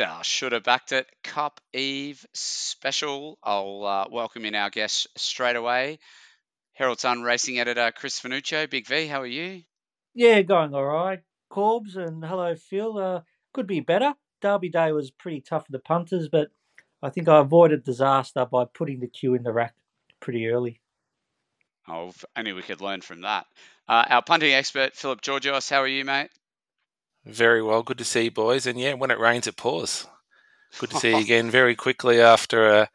It's our should have backed it Cup Eve special. I'll uh, welcome in our guest straight away. Herald Sun racing editor Chris Finuccio. Big V, how are you? Yeah, going all right. Corbs and hello, Phil. Uh, could be better. Derby Day was pretty tough for the punters, but I think I avoided disaster by putting the cue in the rack pretty early. Oh, if only we could learn from that. Uh, our punting expert, Philip Georgios, how are you, mate? Very well. Good to see you, boys. And yeah, when it rains, it pours. Good to see you again very quickly after a,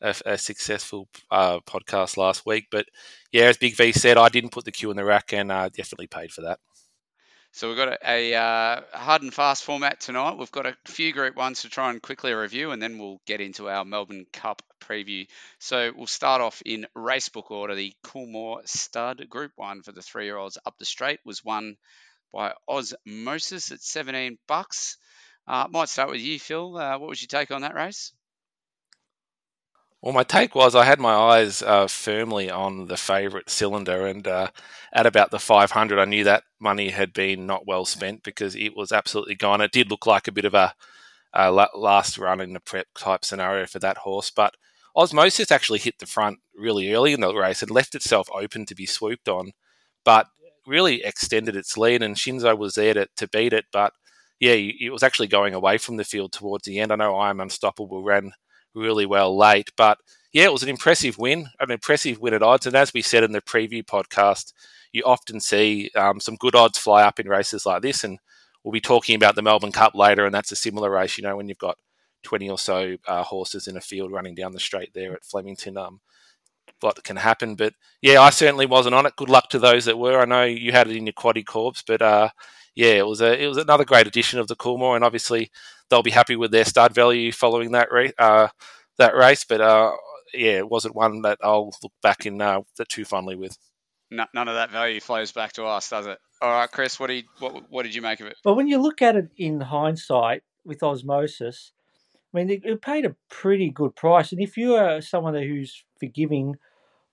a, a successful uh, podcast last week. But yeah, as Big V said, I didn't put the cue in the rack and uh, definitely paid for that. So we've got a, a uh, hard and fast format tonight. We've got a few Group Ones to try and quickly review, and then we'll get into our Melbourne Cup preview. So we'll start off in racebook order. The Coolmore Stud Group One for the three-year-olds up the straight was won by Osmosis at 17 bucks. Uh, might start with you, Phil. Uh, what was your take on that race? Well, my take was I had my eyes uh, firmly on the favourite cylinder, and uh, at about the 500, I knew that money had been not well spent because it was absolutely gone. It did look like a bit of a, a last run in the prep type scenario for that horse, but Osmosis actually hit the front really early in the race and left itself open to be swooped on, but really extended its lead, and Shinzo was there to, to beat it. But yeah, it was actually going away from the field towards the end. I know I'm Unstoppable ran really well late, but yeah, it was an impressive win, an impressive win at odds. And as we said in the preview podcast, you often see um, some good odds fly up in races like this. And we'll be talking about the Melbourne Cup later, and that's a similar race, you know, when you've got 20 or so uh, horses in a field running down the straight there at Flemington. Um, what can happen. But yeah, I certainly wasn't on it. Good luck to those that were. I know you had it in your quaddy corps, but uh, yeah, it was a it was another great addition of the Coolmore, and obviously they'll be happy with their stud value following that race. Uh, that race, but uh, yeah, it wasn't one that I'll look back in uh, too fondly with. No, none of that value flows back to us, does it? All right, Chris, what did what, what did you make of it? Well, when you look at it in hindsight with osmosis, I mean, it, paid a pretty good price, and if you are someone who's forgiving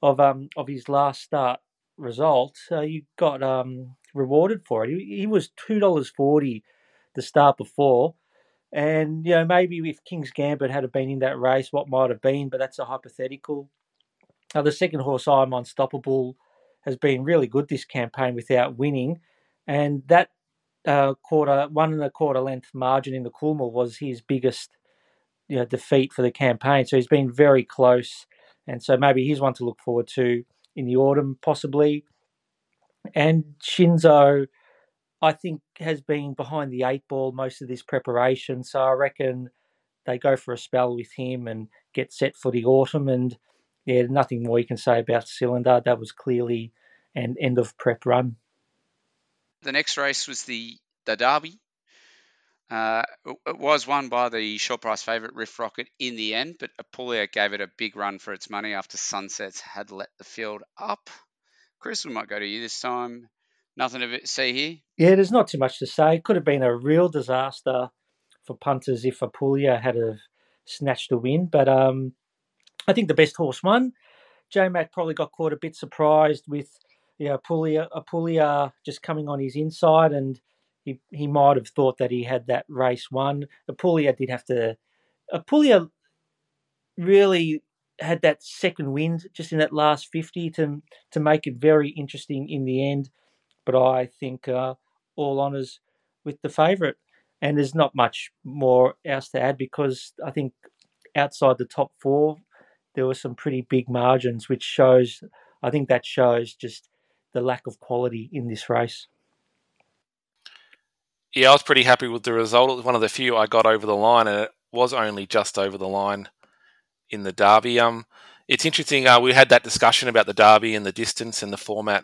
of um of his last start result, uh, you got um rewarded for it. He, he was two dollars forty the start before, and you know maybe if King's Gambit had been in that race, what might have been, but that's a hypothetical. Now the second horse, I'm Unstoppable, has been really good this campaign without winning, and that uh, quarter one and a quarter length margin in the Coolmore was his biggest you know, defeat for the campaign. So he's been very close and so maybe he's one to look forward to in the autumn, possibly. And Shinzo, I think, has been behind the eight ball most of this preparation. So I reckon they go for a spell with him and get set for the autumn. And yeah, nothing more you can say about Cylinder. That was clearly an end of prep run. The next race was the the Derby, uh, it was won by the short price favourite Riff Rocket in the end, but Apulia gave it a big run for its money after Sunsets had let the field up. Chris, we might go to you this time. Nothing to see here. Yeah, there's not too much to say. It could have been a real disaster for punters if Apulia had have snatched a win, but um, I think the best horse won. J Mac probably got caught a bit surprised with you know, Apulia, Apulia just coming on his inside and he he might have thought that he had that race won. Apulia did have to. Apulia really had that second wind just in that last fifty to to make it very interesting in the end. But I think uh, all honours with the favourite, and there's not much more else to add because I think outside the top four there were some pretty big margins, which shows. I think that shows just the lack of quality in this race yeah, I was pretty happy with the result. It was one of the few I got over the line, and it was only just over the line in the derby. Um, it's interesting. Uh, we had that discussion about the derby and the distance and the format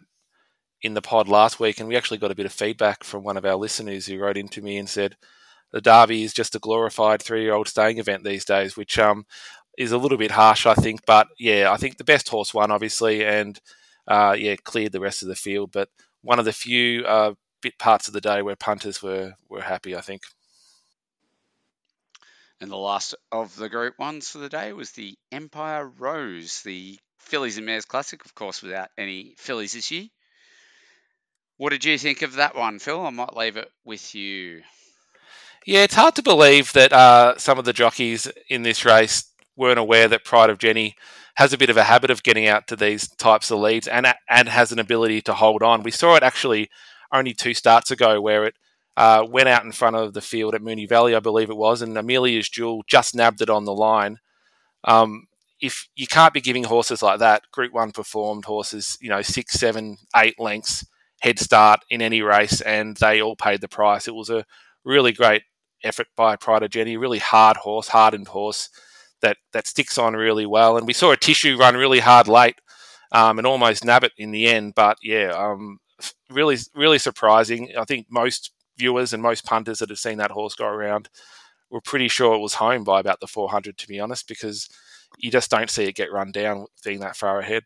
in the pod last week, and we actually got a bit of feedback from one of our listeners who wrote into me and said the derby is just a glorified three-year-old staying event these days, which um, is a little bit harsh, I think. But yeah, I think the best horse won, obviously, and uh, yeah, cleared the rest of the field. But one of the few uh, bit parts of the day where punters were were happy. I think. And the last of the Group Ones for the day was the Empire Rose, the Fillies and Mares Classic, of course, without any fillies this year. What did you think of that one, Phil? I might leave it with you. Yeah, it's hard to believe that uh, some of the jockeys in this race weren't aware that Pride of Jenny has a bit of a habit of getting out to these types of leads and and has an ability to hold on. We saw it actually only two starts ago where it uh, went out in front of the field at Moonee Valley, I believe it was, and Amelia's Jewel just nabbed it on the line. Um, if you can't be giving horses like that, Group One performed horses, you know, six, seven, eight lengths head start in any race, and they all paid the price. It was a really great effort by Pride of Jenny, really hard horse, hardened horse that that sticks on really well. And we saw Atishu run really hard late um, and almost nab it in the end. But yeah, um, really, really surprising. I think most viewers and most punters that have seen that horse go around were pretty sure it was home by about the 400, to be honest, because you just don't see it get run down being that far ahead.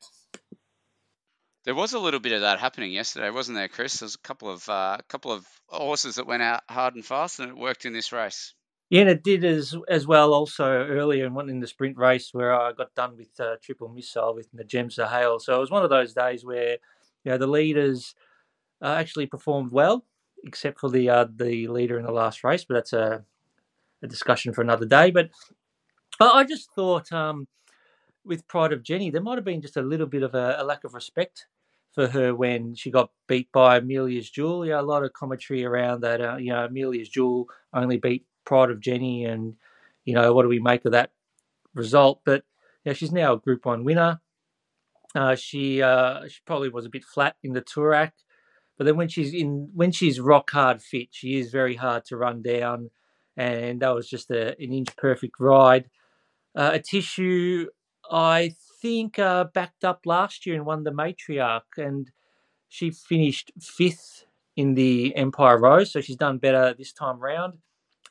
There was a little bit of that happening yesterday, wasn't there, Chris? There's a couple of uh, couple of horses that went out hard and fast, and it worked in this race. Yeah, and it did as as well also earlier in one in the sprint race where I got done with uh, triple missile with Najemsa Hale. So it was one of those days where you know the leaders uh, actually performed well, except for the uh, the leader in the last race. But that's a, a discussion for another day. But I just thought um, with Pride of Jenny, there might have been just a little bit of a, a lack of respect for her when she got beat by Amelia's Jewel. Yeah, a lot of commentary around that. Uh, you know, Amelia's Jewel only beat Pride of Jenny, and you know what do we make of that result? But yeah, she's now a Group One winner. Uh, she uh, she probably was a bit flat in the Toorak, but then when she's in when she's rock hard fit, she is very hard to run down, and that was just a, an inch perfect ride. Uh, Atishu, I think, uh, backed up last year and won the matriarch, and she finished fifth in the Empire Rose, so she's done better this time round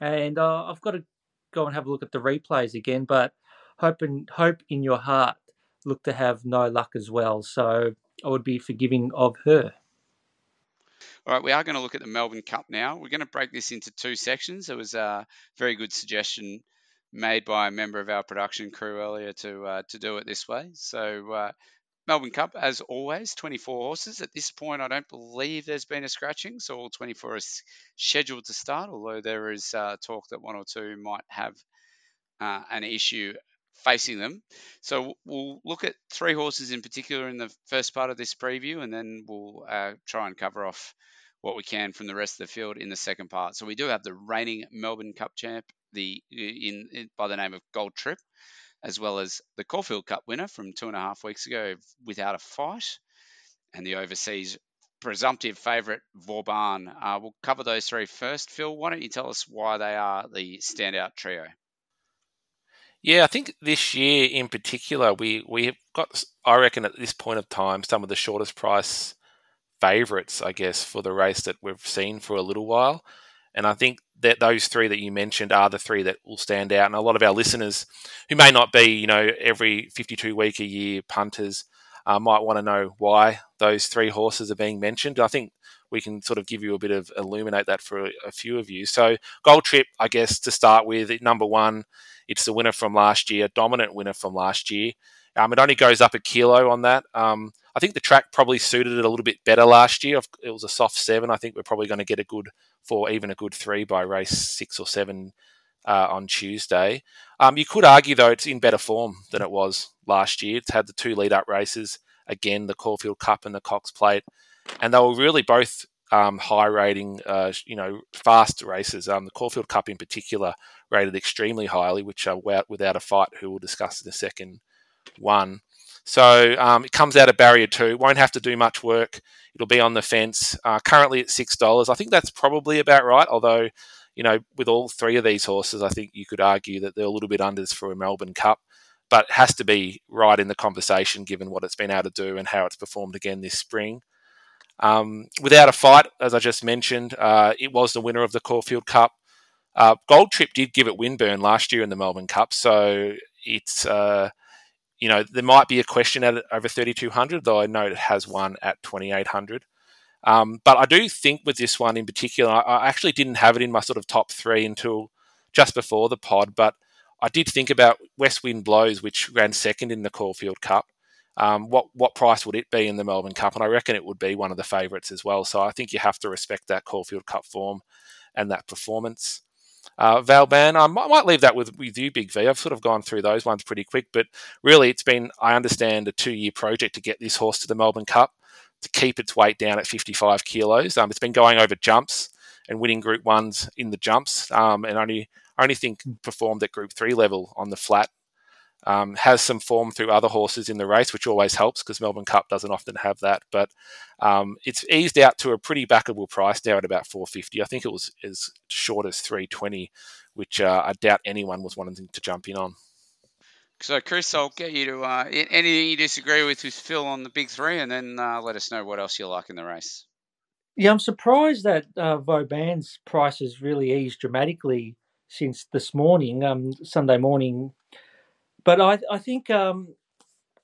and uh, I've got to go and have a look at the replays again. But hope and hope in your heart look to have no luck as well. So I would be forgiving of her. All right, we are going to look at the Melbourne Cup now. We're going to break this into two sections. There was a very good suggestion made by a member of our production crew earlier to uh, to do it this way. So uh, Melbourne Cup, as always, 24 horses. At this point, I don't believe there's been a scratching, so all 24 are scheduled to start, although there is uh, talk that one or two might have uh, an issue facing them. So we'll look at three horses in particular in the first part of this preview, and then we'll uh, try and cover off what we can from the rest of the field in the second part. So we do have the reigning Melbourne Cup champ, the in, in by the name of Gold Trip as well as the Caulfield Cup winner from two and a half weeks ago without a fight, and the overseas presumptive favourite Vauban. Uh, we'll cover those three first. Phil, why don't you tell us why they are the standout trio? Yeah, I think this year in particular, we we have got, I reckon, at this point of time, some of the shortest price favourites, I guess, for the race that we've seen for a little while. And I think that those three that you mentioned are the three that will stand out. And a lot of our listeners who may not be, you know, every 52 week a year punters uh, might want to know why those three horses are being mentioned. I think we can sort of give you a bit of illuminate that for a, a few of you. So Gold Trip, I guess, to start with, number one, it's the winner from last year, dominant winner from last year. Um, it only goes up a kilo on that. Um, I think the track probably suited it a little bit better last year. It was a soft seven. I think we're probably going to get a good four, even a good three by race six or seven uh, on Tuesday. Um, you could argue, though, it's in better form than it was last year. It's had the two lead up races again, the Caulfield Cup and the Cox Plate, and they were really both um, high rating, uh, you know, fast races. Um, the Caulfield Cup in particular rated extremely highly, which are without a fight, who we'll discuss in a second, one. So um, it comes out of barrier two. Won't have to do much work. It'll be on the fence. Uh, currently at six dollars. I think that's probably about right. Although, you know, with all three of these horses, I think you could argue that they're a little bit unders for a Melbourne Cup, but has to be right in the conversation given what it's been able to do and how it's performed again this spring. Um, without a fight, as I just mentioned, uh, it was the winner of the Caulfield Cup. Uh, Gold Trip did give it windburn last year in the Melbourne Cup, so it's uh, you know, there might be a question at over 3,200, though I know it has won at 2,800. Um, but I do think with this one in particular, I actually didn't have it in my sort of top three until just before the pod, but I did think about West Wind Blows, which ran second in the Caulfield Cup. Um, what what price would it be in the Melbourne Cup? And I reckon it would be one of the favourites as well. So I think you have to respect that Caulfield Cup form and that performance. Uh, Vauban, I might, might, leave that with, with you, Big V. I've sort of gone through those ones pretty quick, but really it's been, I understand, a two year project to get this horse to the Melbourne Cup to keep its weight down at 55 kilos. Um, it's been going over jumps and winning Group Ones in the jumps, um, and only I only think performed at Group Three level on the flat. Um, has some form through other horses in the race, which always helps because Melbourne Cup doesn't often have that. But um, it's eased out to a pretty backable price now at about 450. I think it was as short as 320, which uh, I doubt anyone was wanting to jump in on. So, Chris, I'll get you to uh, anything you disagree with with Phil on the big three, and then uh, let us know what else you like in the race. Yeah, I'm surprised that uh, Vauban's price has really eased dramatically since this morning, um, Sunday morning but I, I think, um,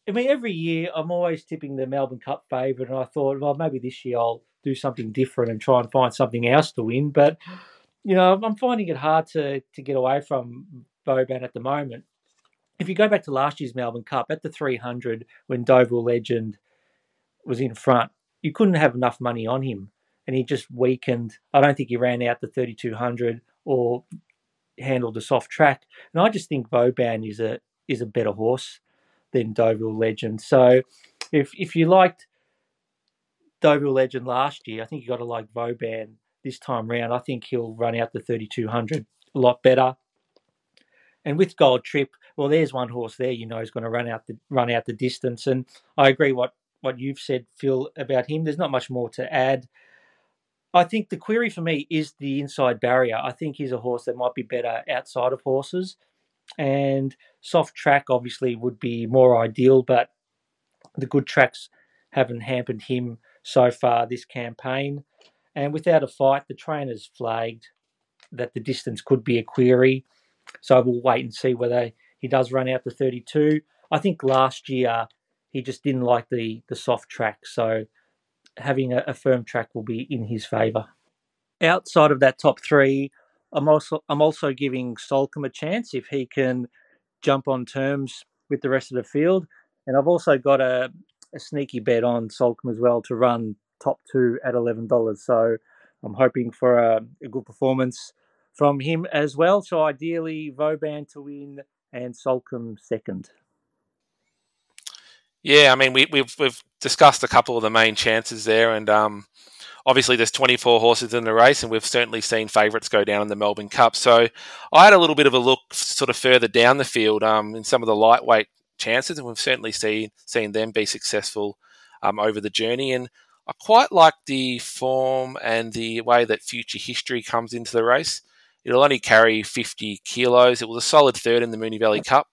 I mean, every year I'm always tipping the Melbourne Cup favourite, and I thought, well, maybe this year I'll do something different and try and find something else to win. But you know, I'm finding it hard to to get away from Vauban at the moment. If you go back to last year's Melbourne Cup at the 300 when Deauville Legend was in front, you couldn't have enough money on him, and he just weakened. I don't think he ran out the 3200 or handled a soft track. And I just think Vauban is a is a better horse than Deauville Legend. So if if you liked Deauville Legend last year, I think you got to like Vauban this time round. I think he'll run out the 3200 a lot better. And with Gold Trip, well, there's one horse there you know is going to run out the run out the distance. And I agree what what you've said, Phil, about him. There's not much more to add. I think the query for me is the inside barrier. I think he's a horse that might be better outside of horses and soft track obviously would be more ideal, but the good tracks haven't hampered him so far this campaign. And without a fight, the trainers flagged that the distance could be a query. So we'll wait and see whether he does run out the 32. I think last year he just didn't like the, the soft track. So having a, a firm track will be in his favour. Outside of that top three, I'm also I'm also giving Soulcombe a chance if he can jump on terms with the rest of the field, and I've also got a, a sneaky bet on Soulcombe as well to run top two at eleven dollars. So I'm hoping for a, a, good performance from him as well. So ideally, Vauban to win and Soulcombe second. Yeah, I mean we, we've we've discussed a couple of the main chances there, and um, obviously there's 24 horses in the race, and we've certainly seen favourites go down in the Melbourne Cup. So I had a little bit of a look sort of further down the field um, in some of the lightweight chances, and we've certainly seen seen them be successful um, over the journey. And I quite like the form and the way that Future History comes into the race. It'll only carry 50 kilos. It was a solid third in the Moonee Valley Cup,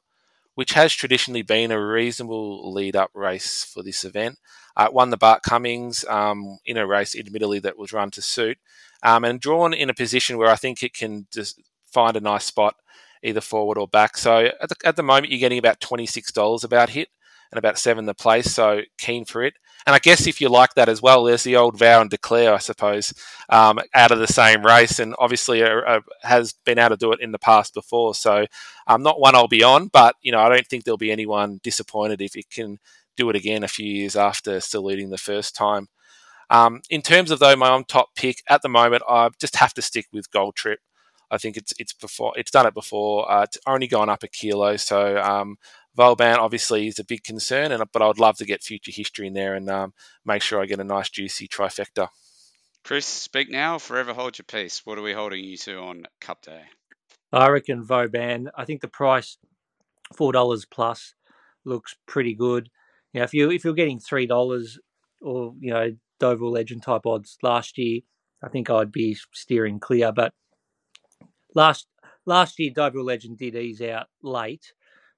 which has traditionally been a reasonable lead up race for this event. Uh, won the Bart Cummings um, in a race, admittedly, that was run to suit, um, and drawn in a position where I think it can just find a nice spot either forward or back. So at the, at the moment, you're getting about $26 about hit and about seven the place. So keen for it. And I guess if you like that as well, there's the old vow and declare, I suppose, um, out of the same race, and obviously uh, uh, has been able to do it in the past before. So um, not one I'll be on, but you know I don't think there'll be anyone disappointed if it can do it again a few years after saluting the first time. Um, in terms of though my on top pick at the moment, I just have to stick with Gold Trip. I think it's it's before it's done it before. Uh, it's only gone up a kilo, so um, Vauban obviously is a big concern, and but I would love to get future history in there and um, make sure I get a nice juicy trifecta. Chris, speak now, forever hold your peace. What are we holding you to on Cup Day? I reckon Vauban. I think the price four dollars plus looks pretty good. You know, if you if you're getting three dollars or you know Deauville Legend type odds last year, I think I'd be steering clear. But last last year Deauville Legend did ease out late,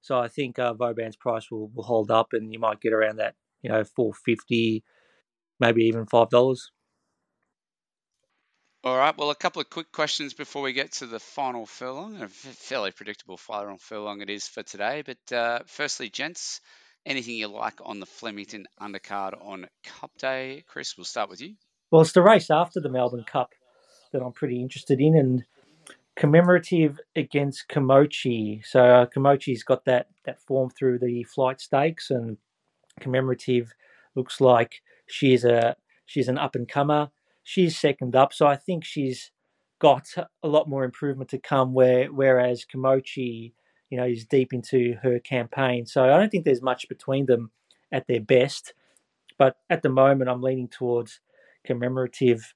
so I think uh, Vauban's price will, will hold up, and you might get around that you know four fifty, maybe even five dollars. All right. Well, a couple of quick questions before we get to the final furlong. A fairly predictable final furlong it is for today. But uh, firstly, gents, anything you like on the Flemington undercard on Cup Day. Chris, we'll start with you. Well, it's the race after the Melbourne Cup that I'm pretty interested in, and commemorative against Komochi. So uh, Komochi's got that that form through the flight stakes, and commemorative looks like she's a she's an up and comer. She's second up, so I think she's got a lot more improvement to come. Where whereas Komochi, you know, is deep into her campaign. So I don't think there's much between them at their best. But at the moment, I'm leaning towards commemorative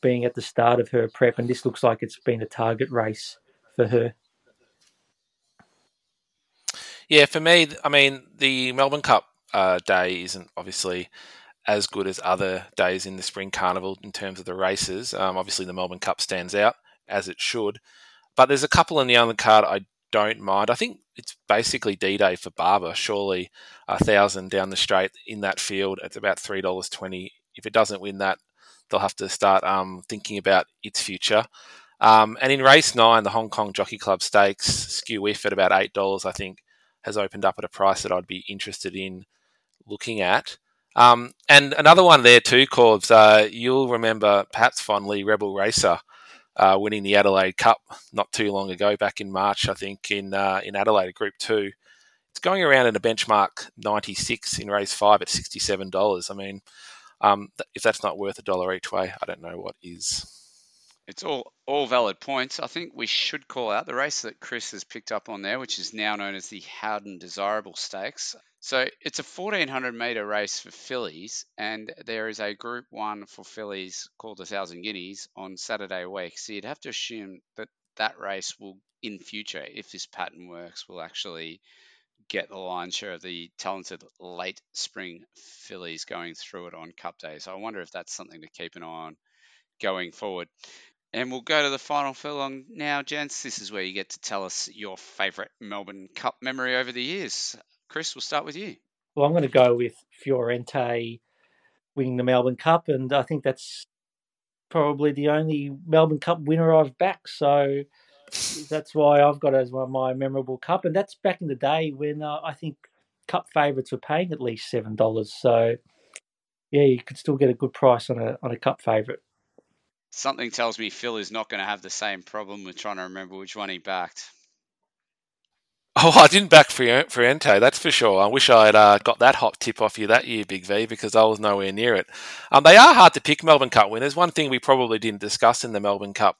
being at the start of her prep, and this looks like it's been a target race for her. Yeah, for me, I mean, the Melbourne Cup uh, day isn't obviously as good as other days in the Spring Carnival in terms of the races. Um, obviously, the Melbourne Cup stands out as it should, but there's a couple in the undercard I don't mind. I think it's basically D Day for Barber. Surely a thousand down the straight in that field. It's about three dollars twenty. If it doesn't win that, they'll have to start um, thinking about its future. Um, and in race nine, the Hong Kong Jockey Club Stakes, skew whiff at about eight dollars, I think, has opened up at a price that I'd be interested in looking at. Um, and another one there too, Corbs. Uh, you'll remember perhaps fondly Rebel Racer uh, winning the Adelaide Cup not too long ago, back in March, I think, in uh, in Adelaide, Group Two. It's going around in a benchmark 96 in race five at $67. I mean, um, if that's not worth a dollar each way, I don't know what is. It's all all valid points. I think we should call out the race that Chris has picked up on there, which is now known as the Howden Desirable Stakes. So it's a 1400 meter race for fillies, and there is a Group One for fillies called the Thousand Guineas on Saturday week. So you'd have to assume that that race will, in future, if this pattern works, will actually get the lion's share of the talented late spring fillies going through it on Cup Day. So I wonder if that's something to keep an eye on going forward. And we'll go to the final furlong now, gents. This is where you get to tell us your favourite Melbourne Cup memory over the years. Chris, we'll start with you. Well, I'm going to go with Fiorente winning the Melbourne Cup, and I think that's probably the only Melbourne Cup winner I've backed. So that's why I've got as one of my memorable cup, and that's back in the day when uh, I think cup favourites were paying at least seven dollars. So yeah, you could still get a good price on a on a cup favourite. Something tells me Phil is not going to have the same problem with trying to remember which one he backed. Oh, I didn't back Fiorente, that's for sure. I wish I'd uh, got that hot tip off you that year, Big V, because I was nowhere near it. Um, they are hard to pick Melbourne Cup winners. One thing we probably didn't discuss in the Melbourne Cup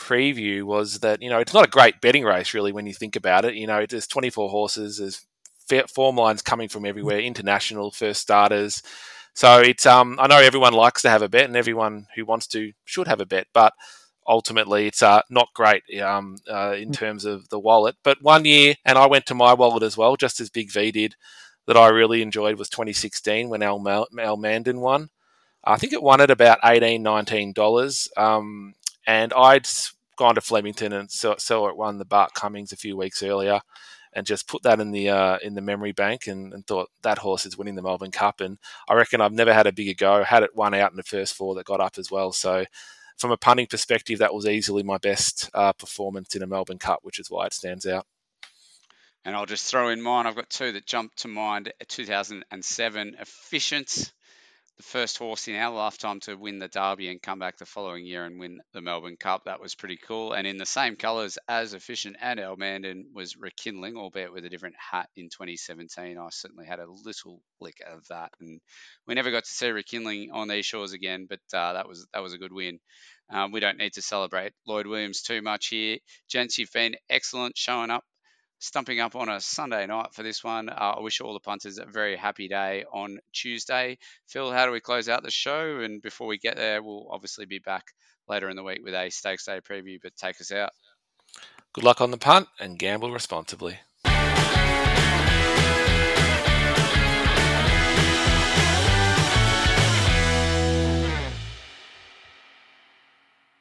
preview was that, you know, it's not a great betting race, really, when you think about it. You know, there's 24 horses, there's form lines coming from everywhere, international first starters. So it's um, I know everyone likes to have a bet, and everyone who wants to should have a bet, but ultimately it's uh, not great um, uh, in mm. terms of the wallet. But one year, and I went to my wallet as well, just as Big V did, that I really enjoyed was 2016 when Al, Almandin won. I think it won at about $18, $19. Um, and I'd gone to Flemington and saw, saw it won the Bart Cummings a few weeks earlier and just put that in the uh, in the memory bank and, and, thought that horse is winning the Melbourne Cup. And I reckon I've never had a bigger go. Had it one out in the first four that got up as well. So from a punting perspective, that was easily my best uh, performance in a Melbourne Cup, which is why it stands out. And I'll just throw in mine. I've got two that jump to mind. 2007, Efficient the first horse in our lifetime to win the Derby and come back the following year and win the Melbourne Cup. That was pretty cool. And in the same colours as Efficient and Almandin was Rekindling, albeit with a different hat in 2017. I certainly had a little lick of that, and we never got to see Rekindling on these shores again. But uh, that was that was a good win. Um, we don't need to celebrate Lloyd Williams too much here. Gents, you've been excellent showing up stumping up on a Sunday night for this one. Uh, I wish all the punters a very happy day on Tuesday. Phil, how do we close out the show? And before we get there, we'll obviously be back later in the week with a Stakes Day preview, but take us out. Good luck on the punt and gamble responsibly.